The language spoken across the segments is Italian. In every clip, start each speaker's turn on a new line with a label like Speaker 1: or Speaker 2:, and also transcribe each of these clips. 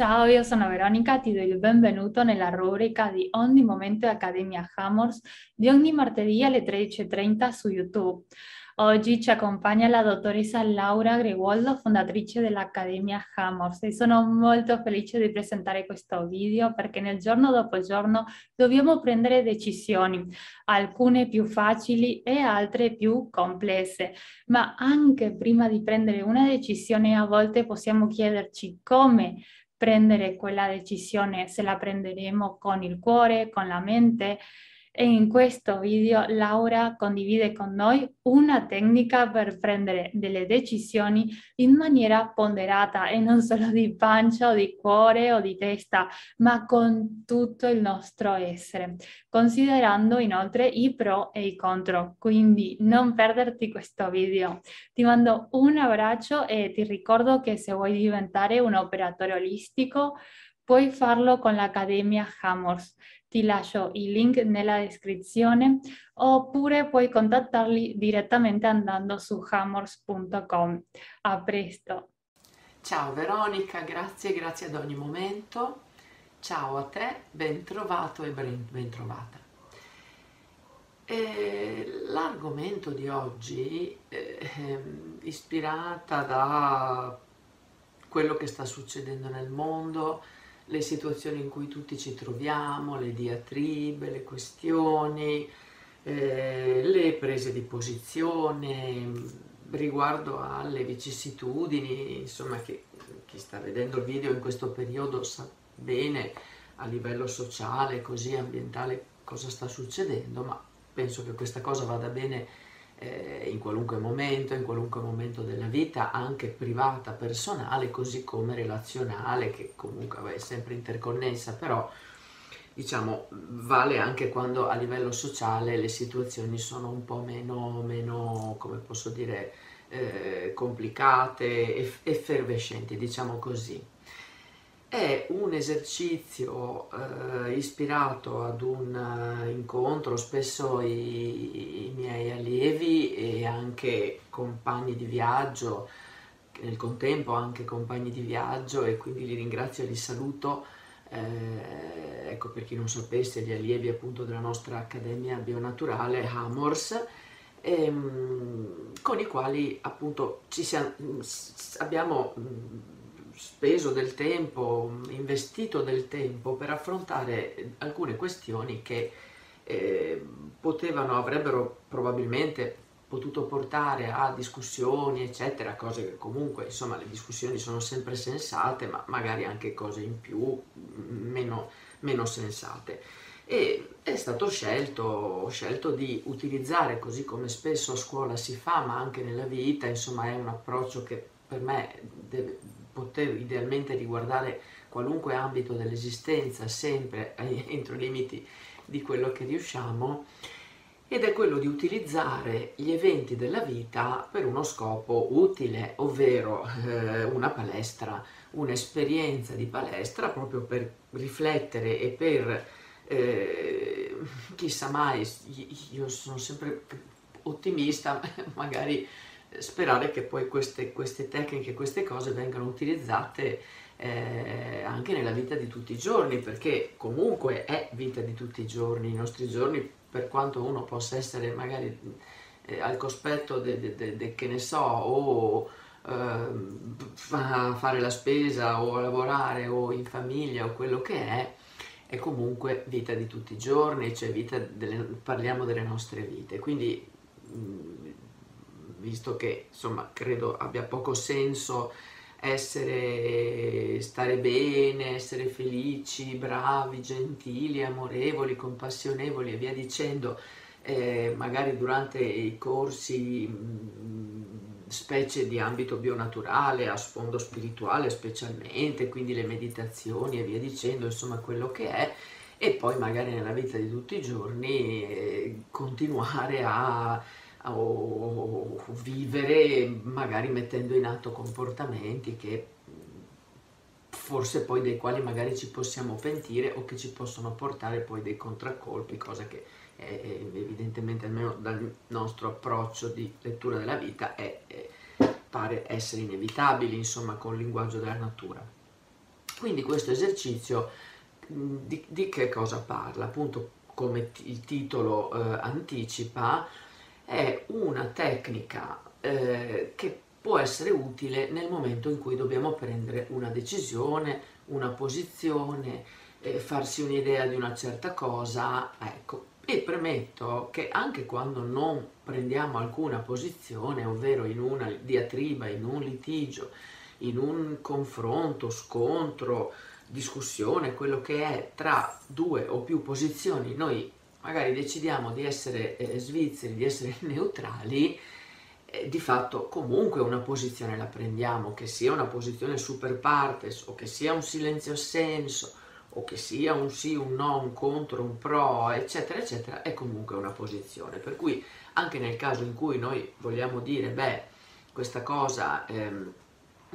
Speaker 1: Ciao, io sono Veronica, ti do il benvenuto nella rubrica di ogni momento Accademia Hammers di ogni martedì alle 13.30 su YouTube. Oggi ci accompagna la dottoressa Laura Greguoldo, fondatrice dell'Accademia Hammers e sono molto felice di presentare questo video perché nel giorno dopo giorno dobbiamo prendere decisioni, alcune più facili e altre più complesse, ma anche prima di prendere una decisione a volte possiamo chiederci come prendere quella decisione, se la prenderemo con il cuore, con la mente. E in questo video Laura condivide con noi una tecnica per prendere delle decisioni in maniera ponderata e non solo di pancia o di cuore o di testa, ma con tutto il nostro essere, considerando inoltre i pro e i contro. Quindi non perderti questo video. Ti mando un abbraccio e ti ricordo che se vuoi diventare un operatore olistico, puoi farlo con l'Accademia Hammers ti lascio il link nella descrizione oppure puoi contattarli direttamente andando su hammers.com. A presto!
Speaker 2: Ciao Veronica, grazie, grazie ad ogni momento. Ciao a te, ben trovato e ben, ben trovata. l'argomento di oggi, eh, ispirata da quello che sta succedendo nel mondo, le situazioni in cui tutti ci troviamo, le diatribe, le questioni, eh, le prese di posizione riguardo alle vicissitudini, insomma che chi sta vedendo il video in questo periodo sa bene a livello sociale, così ambientale cosa sta succedendo, ma penso che questa cosa vada bene eh, in qualunque momento, in qualunque momento della vita, anche privata, personale, così come relazionale, che comunque è sempre interconnessa, però diciamo vale anche quando a livello sociale le situazioni sono un po' meno, meno come posso dire, eh, complicate, effervescenti, diciamo così. È un esercizio eh, ispirato ad un uh, incontro, spesso i, i, miei allievi e anche compagni di viaggio, nel contempo anche compagni di viaggio e quindi li ringrazio e li saluto. Eh, ecco per chi non sapesse, gli allievi appunto della nostra Accademia Bionaturale, Hamors, ehm, con i quali appunto ci siamo, abbiamo speso del tempo, investito del tempo per affrontare alcune questioni che eh, potevano, avrebbero probabilmente potuto portare a discussioni, eccetera, cose che comunque, insomma, le discussioni sono sempre sensate, ma magari anche cose in più, meno, meno sensate. E è stato scelto, scelto di utilizzare, così come spesso a scuola si fa, ma anche nella vita, insomma, è un approccio che per me deve, poter idealmente riguardare qualunque ambito dell'esistenza, sempre entro i limiti di quello che riusciamo, ed è quello di utilizzare gli eventi della vita per uno scopo utile, ovvero eh, una palestra, un'esperienza di palestra proprio per riflettere e per, eh, chissà mai, io sono sempre ottimista, magari sperare che poi queste, queste tecniche, queste cose vengano utilizzate eh, anche nella vita di tutti i giorni, perché comunque è vita di tutti i giorni, i nostri giorni, per quanto uno possa essere magari eh, al cospetto de, che ne so, o eh, fare la spesa, o lavorare, o in famiglia, o quello che è, è comunque vita di tutti i giorni, cioè delle, parliamo delle nostre vite. Quindi mh, visto che insomma credo abbia poco senso essere, stare bene, essere felici, bravi, gentili, amorevoli, compassionevoli e via dicendo, eh, magari durante i corsi mh, specie di ambito bionaturale, a sfondo spirituale specialmente, quindi le meditazioni e via dicendo, insomma quello che è, e poi magari nella vita di tutti i giorni eh, continuare a o vivere magari mettendo in atto comportamenti che forse poi dei quali magari ci possiamo pentire o che ci possono portare poi dei contraccolpi, cosa che è, evidentemente almeno dal nostro approccio di lettura della vita è, è, pare essere inevitabili, insomma, con il linguaggio della natura. Quindi questo esercizio di, di che cosa parla? Appunto, come t- il titolo eh, anticipa, è una tecnica eh, che può essere utile nel momento in cui dobbiamo prendere una decisione, una posizione, eh, farsi un'idea di una certa cosa, ecco. E premetto che anche quando non prendiamo alcuna posizione, ovvero in una diatriba, in un litigio, in un confronto, scontro, discussione, quello che è tra due o più posizioni, noi magari decidiamo di essere eh, svizzeri, di essere neutrali, eh, di fatto comunque una posizione la prendiamo, che sia una posizione super partes o che sia un silenzio assenso o che sia un sì, un no, un contro, un pro, eccetera, eccetera, è comunque una posizione. Per cui anche nel caso in cui noi vogliamo dire, beh, questa cosa... Ehm,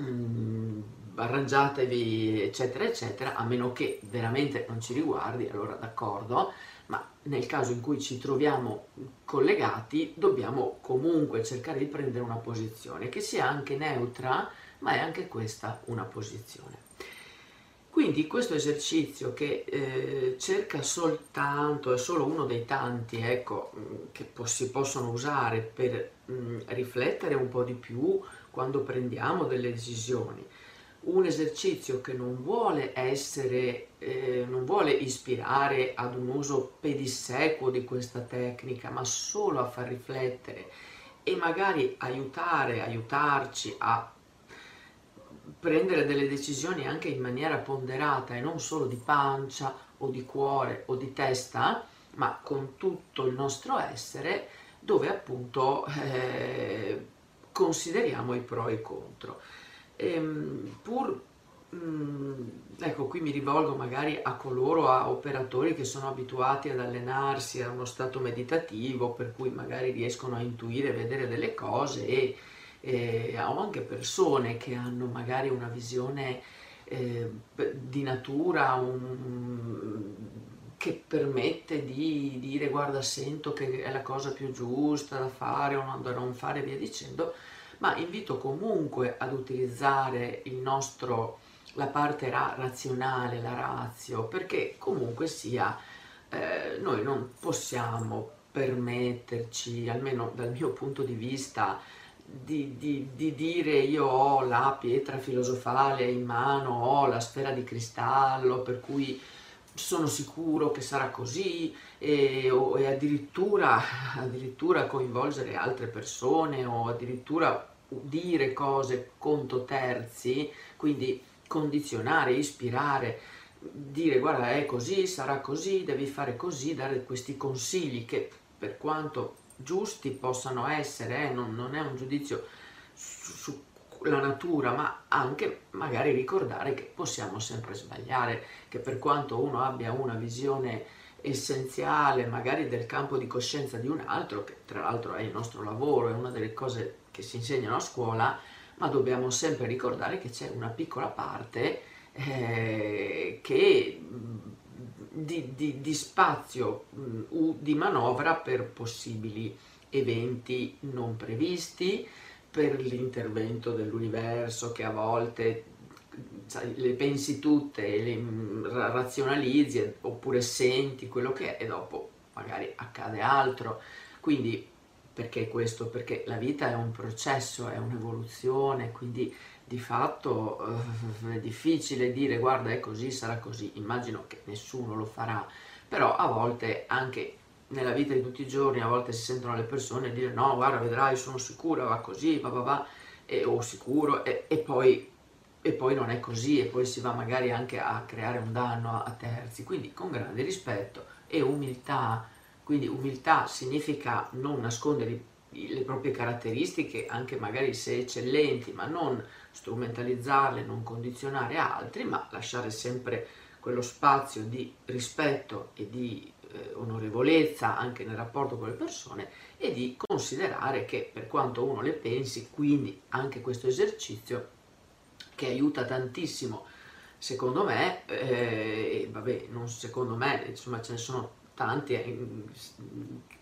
Speaker 2: mm, arrangiatevi eccetera eccetera a meno che veramente non ci riguardi allora d'accordo nel caso in cui ci troviamo collegati dobbiamo comunque cercare di prendere una posizione che sia anche neutra ma è anche questa una posizione. Quindi questo esercizio che eh, cerca soltanto, è solo uno dei tanti ecco, che si possono usare per mh, riflettere un po' di più quando prendiamo delle decisioni, un esercizio che non vuole essere, eh, non vuole ispirare ad un uso pedissequo di questa tecnica, ma solo a far riflettere e magari aiutare, aiutarci a prendere delle decisioni anche in maniera ponderata e non solo di pancia o di cuore o di testa, ma con tutto il nostro essere, dove appunto eh, consideriamo i pro e i contro. Ehm, pur, mm, ecco, qui mi rivolgo magari a coloro, a operatori che sono abituati ad allenarsi a uno stato meditativo, per cui magari riescono a intuire, vedere delle cose e, e ho anche persone che hanno magari una visione eh, di natura, un, che permette di dire guarda sento che è la cosa più giusta da fare o da non fare via dicendo ma invito comunque ad utilizzare il nostro, la parte ra- razionale, la razio, perché comunque sia eh, noi non possiamo permetterci, almeno dal mio punto di vista, di, di, di, dire io ho la pietra filosofale in mano, ho la sfera di cristallo, per cui sono sicuro che sarà così e, o, e addirittura, addirittura coinvolgere altre persone o addirittura dire cose conto terzi, quindi condizionare, ispirare, dire guarda è così, sarà così, devi fare così, dare questi consigli che per quanto giusti possano essere, eh, non, non, è un giudizio su, la natura, ma anche magari ricordare che possiamo sempre sbagliare, che per quanto uno abbia una visione essenziale magari del campo di coscienza di un altro, che tra l'altro è il nostro lavoro, è una delle cose che si insegnano a scuola, ma dobbiamo sempre ricordare che c'è una piccola parte eh, che di, di, di spazio mh, di manovra per possibili eventi non previsti, per l'intervento dell'universo che a volte le pensi tutte, le razionalizzi oppure senti quello che è e dopo magari accade altro. Quindi perché questo? Perché la vita è un processo, è un'evoluzione, quindi di fatto eh, è difficile dire guarda è così, sarà così, immagino che nessuno lo farà, però a volte anche nella vita di tutti i giorni a volte si sentono le persone dire no guarda vedrai sono sicura va così va va va e, o sicuro e, e, poi, e poi non è così e poi si va magari anche a creare un danno a, a terzi. Quindi con grande rispetto e umiltà quindi umiltà significa non nascondere le proprie caratteristiche anche magari se eccellenti ma non strumentalizzarle non condizionare altri ma lasciare sempre quello spazio di rispetto e di eh, onorevolezza anche nel rapporto con le persone e di considerare che per quanto uno le pensi, quindi anche questo esercizio che aiuta tantissimo, secondo me, eh, vabbè, non secondo me, insomma ce ne sono tanti eh,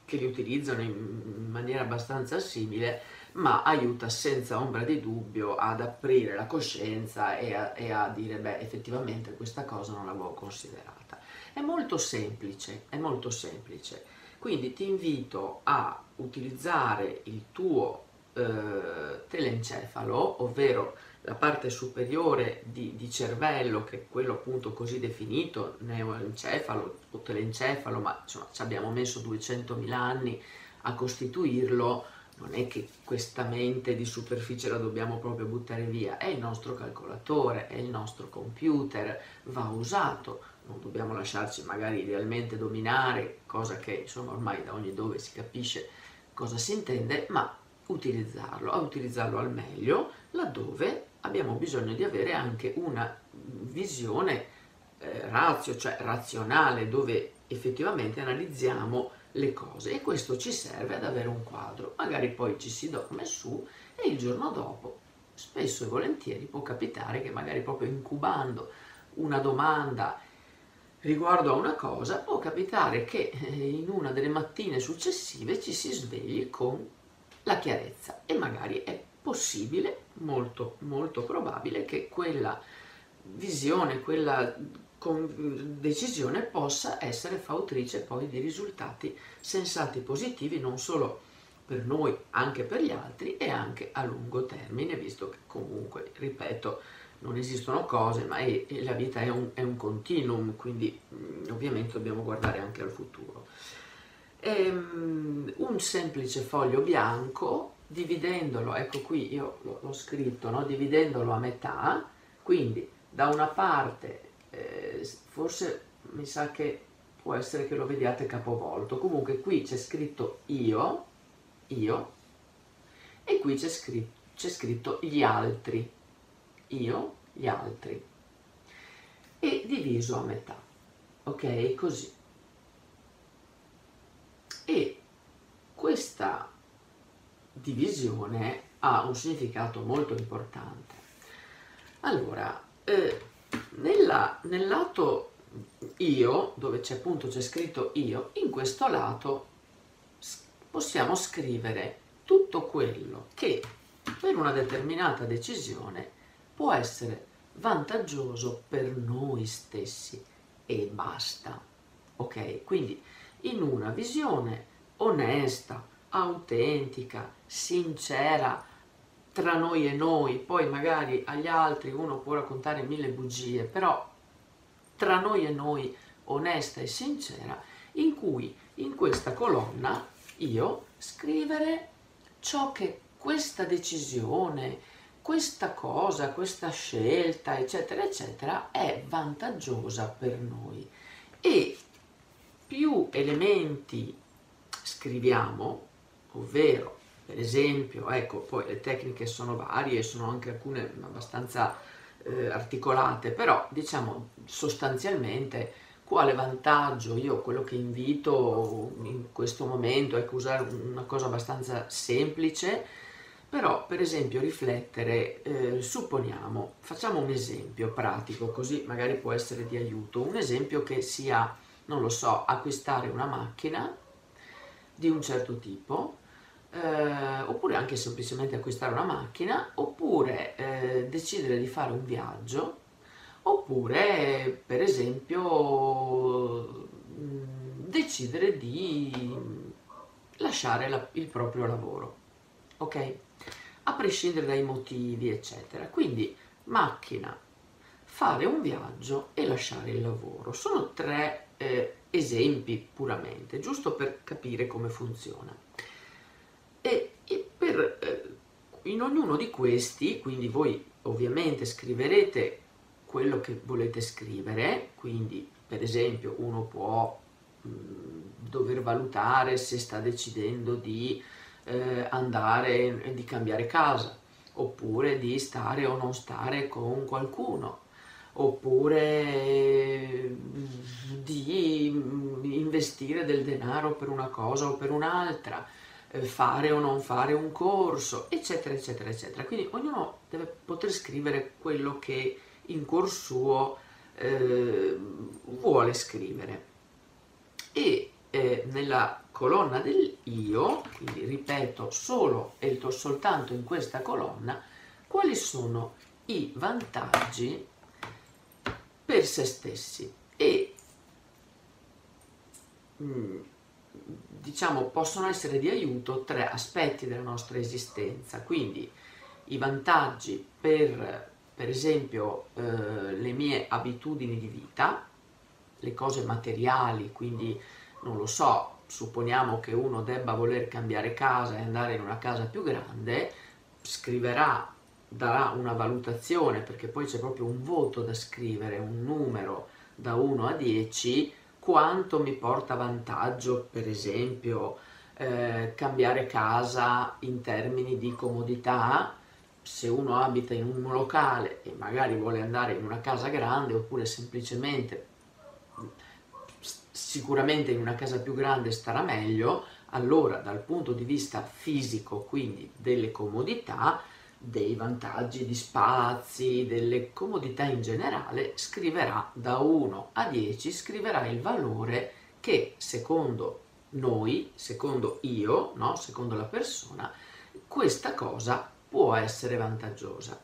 Speaker 2: che li utilizzano in maniera abbastanza simile, ma aiuta senza ombra di dubbio ad aprire la coscienza e a, e a dire, beh, effettivamente questa cosa non l'avevo considerata. È molto semplice, è molto semplice. Quindi ti invito a utilizzare il tuo eh, telencefalo, ovvero la parte superiore di, di, cervello, che è quello appunto così definito, neoencefalo o telencefalo, ma insomma ci abbiamo messo 200.000 anni a costituirlo, non è che questa mente di superficie la dobbiamo proprio buttare via, è il nostro calcolatore, è il nostro computer, va usato, non dobbiamo lasciarci magari idealmente dominare, cosa che insomma ormai da ogni dove si capisce cosa si intende, ma utilizzarlo, a utilizzarlo al meglio laddove abbiamo bisogno di avere anche una visione eh, razio, cioè razionale, dove effettivamente analizziamo le cose e questo ci serve ad avere un quadro. Magari poi ci si dorme su e il giorno dopo, spesso e volentieri, può capitare che magari proprio incubando una domanda riguardo a una cosa, può capitare che eh, in una delle mattine successive ci si svegli con la chiarezza e magari è possibile, molto molto probabile che quella visione, quella decisione possa essere fautrice poi di risultati sensati positivi non solo per noi, anche per gli altri e anche a lungo termine, visto che comunque, ripeto, non esistono cose, ma è, è, la vita è un, è un, continuum, quindi mh, mm, ovviamente dobbiamo guardare anche al futuro. E, um, un semplice foglio bianco, dividendolo, ecco qui io l'ho scritto, no? dividendolo a metà, quindi da una parte eh, forse mi sa che può essere che lo vediate capovolto. Comunque qui c'è scritto io, io, e qui c'è scritto, c'è scritto gli altri, io, gli altri, e diviso a metà, ok? Così. E questa divisione ha un significato molto importante. Allora, eh, nella, nel lato io, dove c'è appunto c'è scritto io, in questo lato possiamo scrivere tutto quello che per una determinata decisione può essere vantaggioso per noi stessi e basta. Ok? Quindi in una visione onesta, autentica, sincera, tra noi e noi, poi magari agli altri uno può raccontare mille bugie, però tra noi e noi onesta e sincera, in cui in questa colonna io scrivere ciò che questa decisione, questa cosa, questa scelta, eccetera, eccetera, è vantaggiosa per noi. E più elementi scriviamo, ovvero per esempio, ecco, poi le tecniche sono varie, sono anche alcune abbastanza eh, articolate, però diciamo sostanzialmente quale vantaggio io quello che invito in questo momento è usare una cosa abbastanza semplice, però per esempio riflettere, eh, supponiamo, facciamo un esempio pratico, così magari può essere di aiuto, un esempio che sia, non lo so, acquistare una macchina di un certo tipo, eh, oppure anche semplicemente acquistare una macchina, oppure eh, decidere di fare un viaggio, oppure per esempio mm, decidere di lasciare la, il proprio lavoro, ok? A prescindere dai motivi, eccetera. Quindi macchina, fare un viaggio e lasciare il lavoro. Sono tre eh, esempi puramente, giusto per capire come funziona. E, e per, eh, in ognuno di questi, quindi voi ovviamente scriverete quello che volete scrivere, quindi per esempio uno può mh, dover valutare se sta decidendo di eh, andare, di cambiare casa, oppure di stare o non stare con qualcuno, oppure di investire del denaro per una cosa o per un'altra fare o non fare un corso, eccetera, eccetera, eccetera. Quindi ognuno deve poter scrivere quello che in cuor suo eh, vuole scrivere. E eh, nella colonna del io, quindi ripeto solo e soltanto in questa colonna, quali sono i vantaggi per se stessi e mm, diciamo possono essere di aiuto tre aspetti della nostra esistenza. Quindi i vantaggi per per esempio eh, le mie abitudini di vita le cose materiali quindi non lo so supponiamo che uno debba voler cambiare casa e andare in una casa più grande scriverà darà una valutazione perché poi c'è proprio un voto da scrivere, un numero da 1 a 10, quanto mi porta vantaggio, per esempio, eh, cambiare casa in termini di comodità, se uno abita in un locale e magari vuole andare in una casa grande oppure semplicemente sicuramente in una casa più grande starà meglio, allora dal punto di vista fisico, quindi delle comodità, dei vantaggi di spazi, delle comodità in generale, scriverà da 1 a 10, scriverà il valore che secondo noi, secondo io, no? secondo la persona, questa cosa può essere vantaggiosa.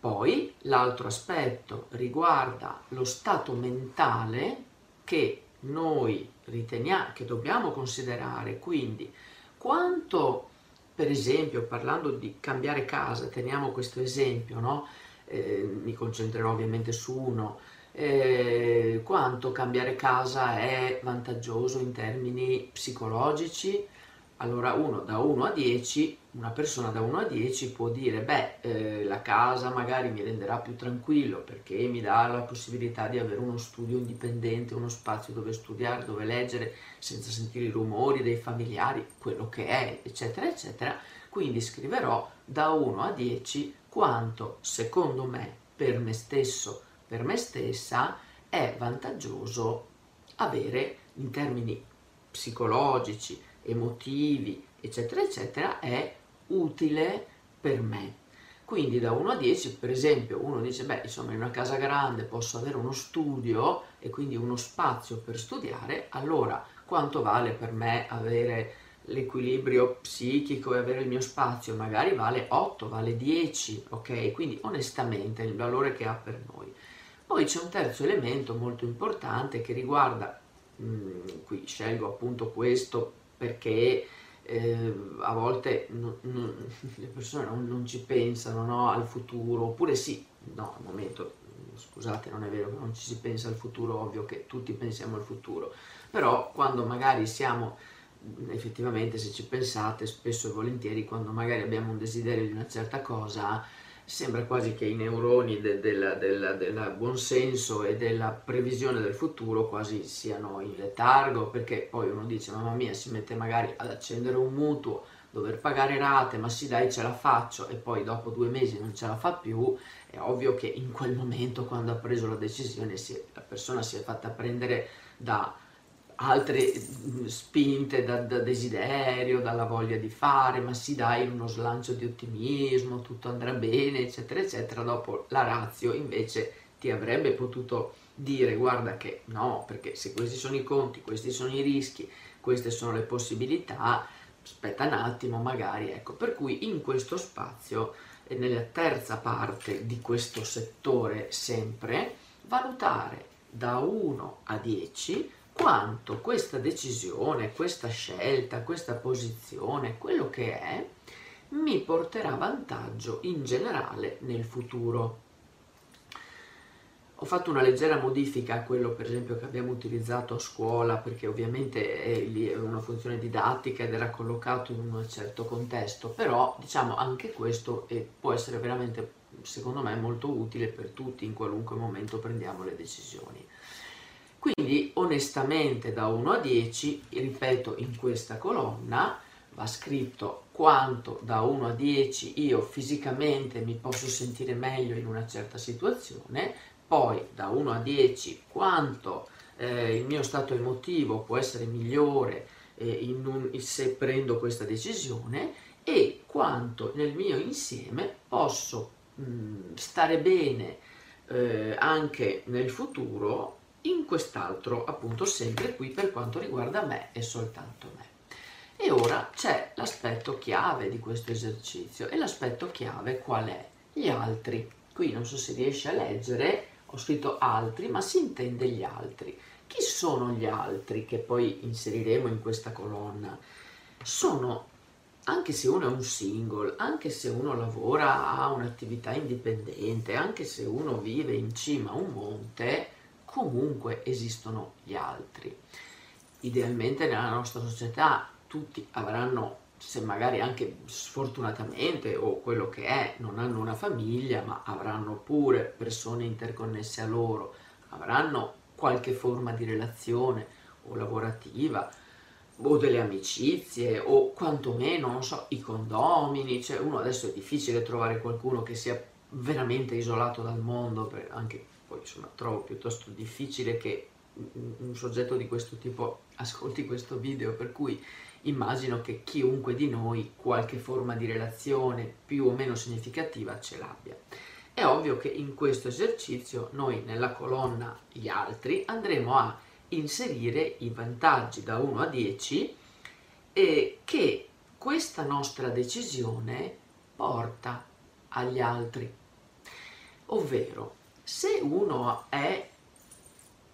Speaker 2: Poi l'altro aspetto riguarda lo stato mentale che noi riteniamo, che dobbiamo considerare, quindi quanto per esempio, parlando di cambiare casa, teniamo questo esempio, no? eh, mi concentrerò ovviamente su uno, eh, quanto cambiare casa è vantaggioso in termini psicologici, allora uno da 1 a 10, una persona da 1 a 10 può dire, beh, eh, la casa magari mi renderà più tranquillo perché mi dà la possibilità di avere uno studio indipendente, uno spazio dove studiare, dove leggere, senza sentire i rumori dei familiari, quello che è, eccetera, eccetera. Quindi scriverò da 1 a 10 quanto secondo me, per me stesso, per me stessa, è vantaggioso avere in termini psicologici, emotivi, eccetera, eccetera, è utile per me. Quindi da 1 a 10, per esempio, uno dice, beh, insomma, in una casa grande posso avere uno studio e quindi uno spazio per studiare, allora quanto vale per me avere l'equilibrio psichico e avere il mio spazio? Magari vale 8, vale 10, ok? Quindi onestamente il valore che ha per noi. Poi c'è un terzo elemento molto importante che riguarda, mh, mm, qui scelgo appunto questo perché eh, a volte non, non, le persone non, non ci pensano no, al futuro, oppure sì, no, al momento, scusate, non è vero che non ci si pensa al futuro, ovvio che tutti pensiamo al futuro, però quando magari siamo effettivamente se ci pensate spesso e volentieri quando magari abbiamo un desiderio di una certa cosa sembra quasi che i neuroni del de, de, de, buonsenso e della previsione del futuro quasi siano in letargo perché poi uno dice mamma mia si mette magari ad accendere un mutuo dover pagare rate ma sì dai ce la faccio. E poi dopo due mesi non ce la fa più. È ovvio che in quel momento quando ha preso la decisione si, la persona si è fatta prendere da altre mm, spinte da, da, desiderio, dalla voglia di fare, ma si dai uno slancio di ottimismo, tutto andrà bene, eccetera, eccetera. Dopo la razio invece ti avrebbe potuto dire guarda che no, perché se questi sono i conti, questi sono i rischi, queste sono le possibilità, aspetta un attimo magari, ecco, per cui in questo spazio, nella terza parte di questo settore sempre, valutare da 1 a 10 quanto questa decisione, questa scelta, questa posizione, quello che è, mi porterà vantaggio in generale nel futuro. Ho fatto una leggera modifica a quello per esempio che abbiamo utilizzato a scuola perché ovviamente è, lì una funzione didattica ed era collocato in un certo contesto, però diciamo anche questo è, può essere veramente secondo me molto utile per tutti in qualunque momento prendiamo le decisioni. Quindi onestamente da 1 a 10, ripeto in questa colonna, va scritto quanto da 1 a 10 io fisicamente mi posso sentire meglio in una certa situazione, poi da 1 a 10 quanto eh, il mio stato emotivo può essere migliore eh, un, se prendo questa decisione e quanto nel mio insieme posso mh, stare bene eh, anche nel futuro in quest'altro appunto sempre qui per quanto riguarda me e soltanto me. E ora c'è l'aspetto chiave di questo esercizio e l'aspetto chiave qual è? Gli altri. Qui non so se riesci a leggere, ho scritto altri, ma si intende gli altri. Chi sono gli altri che poi inseriremo in questa colonna? Sono, anche se uno è un single, anche se uno lavora, ha un'attività indipendente, anche se uno vive in cima a un monte, comunque esistono gli altri. Idealmente nella nostra società tutti avranno, se magari anche sfortunatamente o quello che è, non hanno una famiglia, ma avranno pure persone interconnesse a loro, avranno qualche forma di relazione o lavorativa o delle amicizie o quantomeno, non so, i condomini, cioè uno adesso è difficile trovare qualcuno che sia veramente isolato dal mondo, anche poi insomma trovo piuttosto difficile che un soggetto di questo tipo ascolti questo video, per cui immagino che chiunque di noi qualche forma di relazione più o meno significativa ce l'abbia. È ovvio che in questo esercizio noi nella colonna gli altri andremo a inserire i vantaggi da 1 a 10 e che questa nostra decisione porta agli altri. Ovvero, se uno è,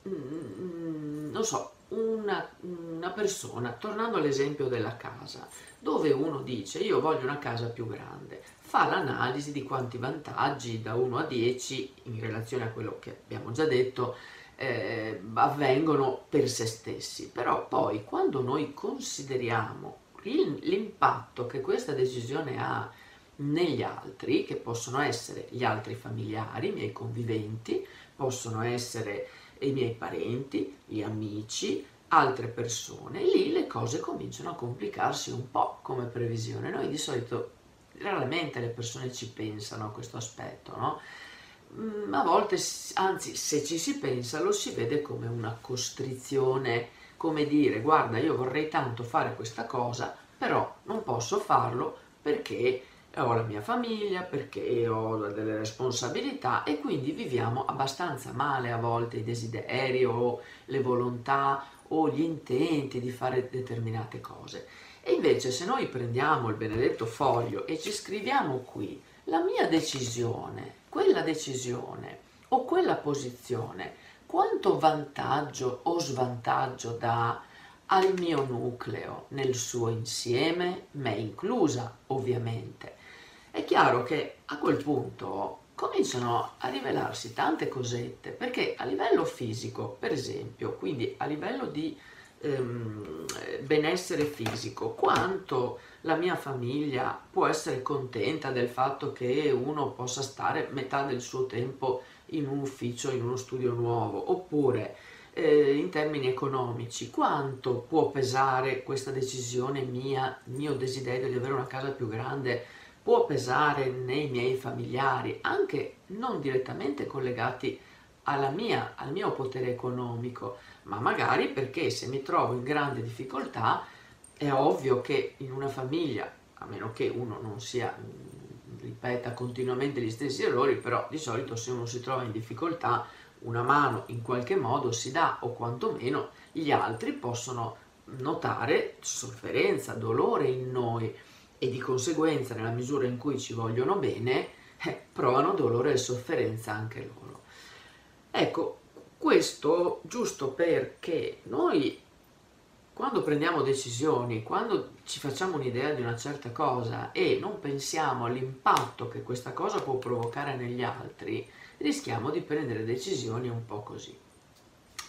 Speaker 2: mm, non so, una, una persona, tornando all'esempio della casa, dove uno dice io voglio una casa più grande, fa l'analisi di quanti vantaggi da 1 a 10 in relazione a quello che abbiamo già detto eh, avvengono per se stessi. Però poi quando noi consideriamo l'impatto che questa decisione ha negli altri, che possono essere gli altri familiari, i miei conviventi, possono essere i miei parenti, gli amici, altre persone, lì le cose cominciano a complicarsi un po' come previsione. Noi di solito raramente le persone ci pensano a questo aspetto, no? Mm, a volte, anzi, se ci si pensa, lo si vede come una costrizione, come dire, guarda, io vorrei tanto fare questa cosa, però non posso farlo perché ho la mia famiglia, perché ho delle responsabilità e quindi viviamo abbastanza male a volte i desideri o le volontà o gli intenti di fare determinate cose. E invece se noi prendiamo il benedetto foglio e ci scriviamo qui la mia decisione, quella decisione o quella posizione, quanto vantaggio o svantaggio dà al mio nucleo nel suo insieme, me inclusa ovviamente è chiaro che a quel punto cominciano a rivelarsi tante cosette, perché a livello fisico, per esempio, quindi a livello di ehm, benessere fisico, quanto la mia famiglia può essere contenta del fatto che uno possa stare metà del suo tempo in un ufficio, in uno studio nuovo, oppure eh, in termini economici, quanto può pesare questa decisione mia, mio desiderio di avere una casa più grande può pesare nei miei familiari, anche non direttamente collegati mia, al mio potere economico, ma magari perché se mi trovo in grande difficoltà è ovvio che in una famiglia, a meno che uno non sia ripeta continuamente gli stessi errori, però di solito se uno si trova in difficoltà una mano in qualche modo si dà o quantomeno gli altri possono notare sofferenza, dolore in noi e di conseguenza nella misura in cui ci vogliono bene eh, provano dolore e sofferenza anche loro. Ecco, questo giusto perché noi quando prendiamo decisioni, quando ci facciamo un'idea di una certa cosa e non pensiamo all'impatto che questa cosa può provocare negli altri, rischiamo di prendere decisioni un po' così.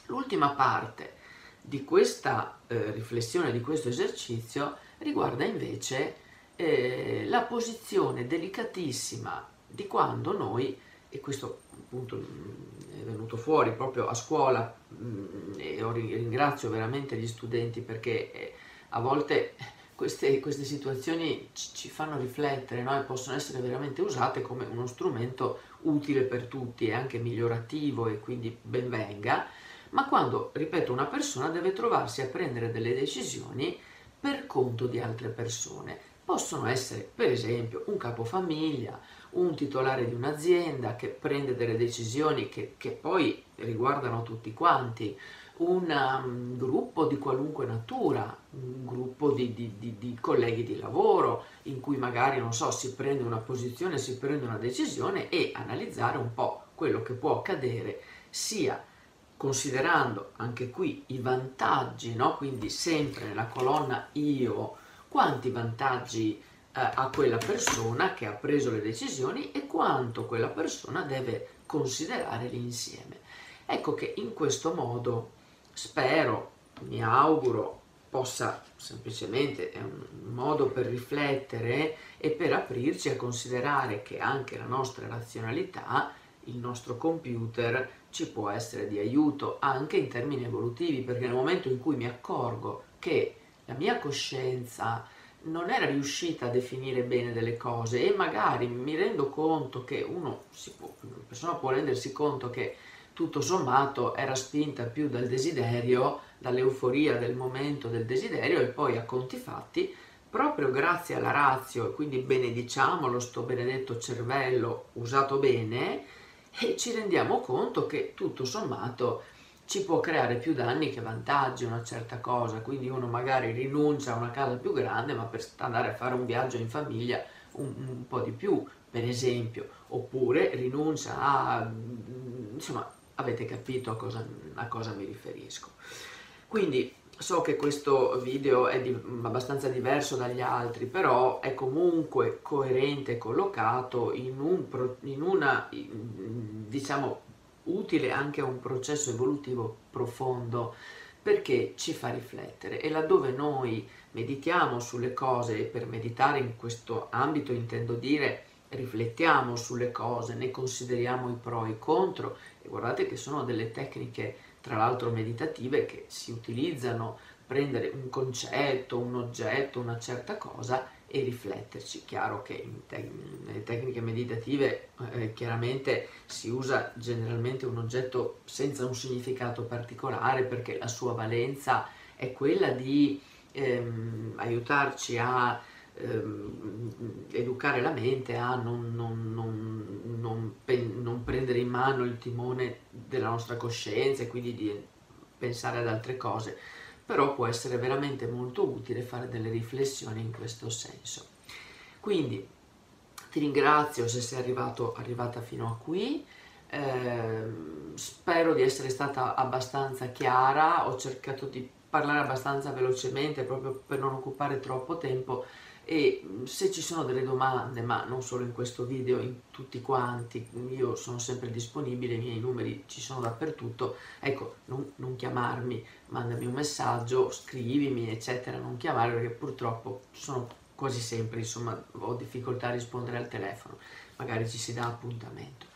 Speaker 2: L'ultima parte di questa eh, riflessione, di questo esercizio, riguarda invece eh, la posizione delicatissima di quando noi, e questo appunto mm, è venuto fuori proprio a scuola, mm, e ringrazio veramente gli studenti perché eh, a volte queste, queste situazioni ci, ci, fanno riflettere no? e possono essere veramente usate come uno strumento utile per tutti e anche migliorativo e quindi ben venga, ma quando, ripeto, una persona deve trovarsi a prendere delle decisioni per conto di altre persone possono essere per esempio un capofamiglia, un titolare di un'azienda che prende delle decisioni che, che poi riguardano tutti quanti, un um, gruppo di qualunque natura, un gruppo di, di, di, di, colleghi di lavoro in cui magari, non so, si prende una posizione, si prende una decisione e analizzare un po' quello che può accadere sia considerando anche qui i vantaggi, no? quindi sempre nella colonna io, quanti vantaggi eh, ha quella persona che ha preso le decisioni e quanto quella persona deve considerare l'insieme. Ecco che in questo modo spero, mi auguro, possa semplicemente, è un modo per riflettere e per aprirci a considerare che anche la nostra razionalità, il nostro computer, ci può essere di aiuto anche in termini evolutivi, perché nel momento in cui mi accorgo che la mia coscienza non era riuscita a definire bene delle cose e magari mi rendo conto che uno, può, una persona può rendersi conto che tutto sommato era spinta più dal desiderio, dall'euforia del momento del desiderio e poi a conti fatti, proprio grazie alla razio quindi benediciamolo sto benedetto cervello usato bene e ci rendiamo conto che tutto sommato ci può creare più danni che vantaggi una certa cosa, quindi uno magari rinuncia a una casa più grande ma per andare a fare un viaggio in famiglia un, un po' di più, per esempio, oppure rinuncia a, insomma, avete capito a cosa, a cosa mi riferisco. Quindi so che questo video è di, abbastanza diverso dagli altri, però è comunque coerente e collocato in, un, in una, diciamo, utile anche a un processo evolutivo profondo perché ci fa riflettere. E laddove noi meditiamo sulle cose e per meditare in questo ambito intendo dire riflettiamo sulle cose, ne consideriamo i pro e i contro e guardate che sono delle tecniche tra l'altro meditative che si utilizzano prendere un concetto, un oggetto, una certa cosa e rifletterci. Chiaro che te- nelle tecniche meditative eh, chiaramente si usa generalmente un oggetto senza un significato particolare perché la sua valenza è quella di ehm, aiutarci a ehm, educare la mente a non, non, non, non, prendere in mano il timone della nostra coscienza e quindi di pensare ad altre cose però può essere veramente molto utile fare delle riflessioni in questo senso. Quindi ti ringrazio se sei arrivato, arrivata fino a qui, eh, spero di essere stata abbastanza chiara, ho cercato di parlare abbastanza velocemente proprio per non occupare troppo tempo e mm, se ci sono delle domande, ma non solo in questo video, in tutti quanti, io sono sempre disponibile, i miei numeri ci sono dappertutto, ecco, non, non chiamarmi, mandami un messaggio, scrivimi, eccetera, non chiamare perché purtroppo sono quasi sempre, insomma, ho difficoltà a rispondere al telefono, magari ci si dà appuntamento.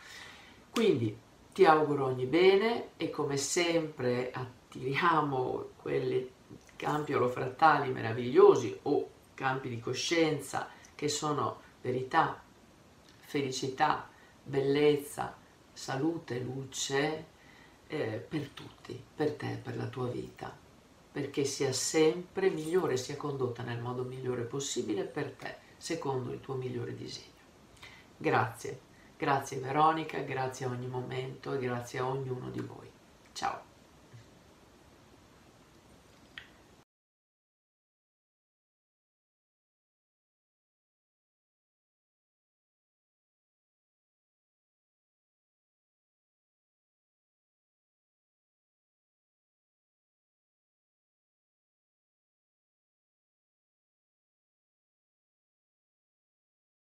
Speaker 2: Quindi ti auguro ogni bene e come sempre attiriamo quelli campi olofrattali meravigliosi o campi di coscienza che sono verità, felicità, bellezza, salute, luce eh, per tutti, per te, per la tua vita, perché sia sempre migliore, sia condotta nel modo migliore possibile per te, secondo il tuo migliore disegno. Grazie, grazie Veronica, grazie a ogni momento e grazie a ognuno di voi. Ciao.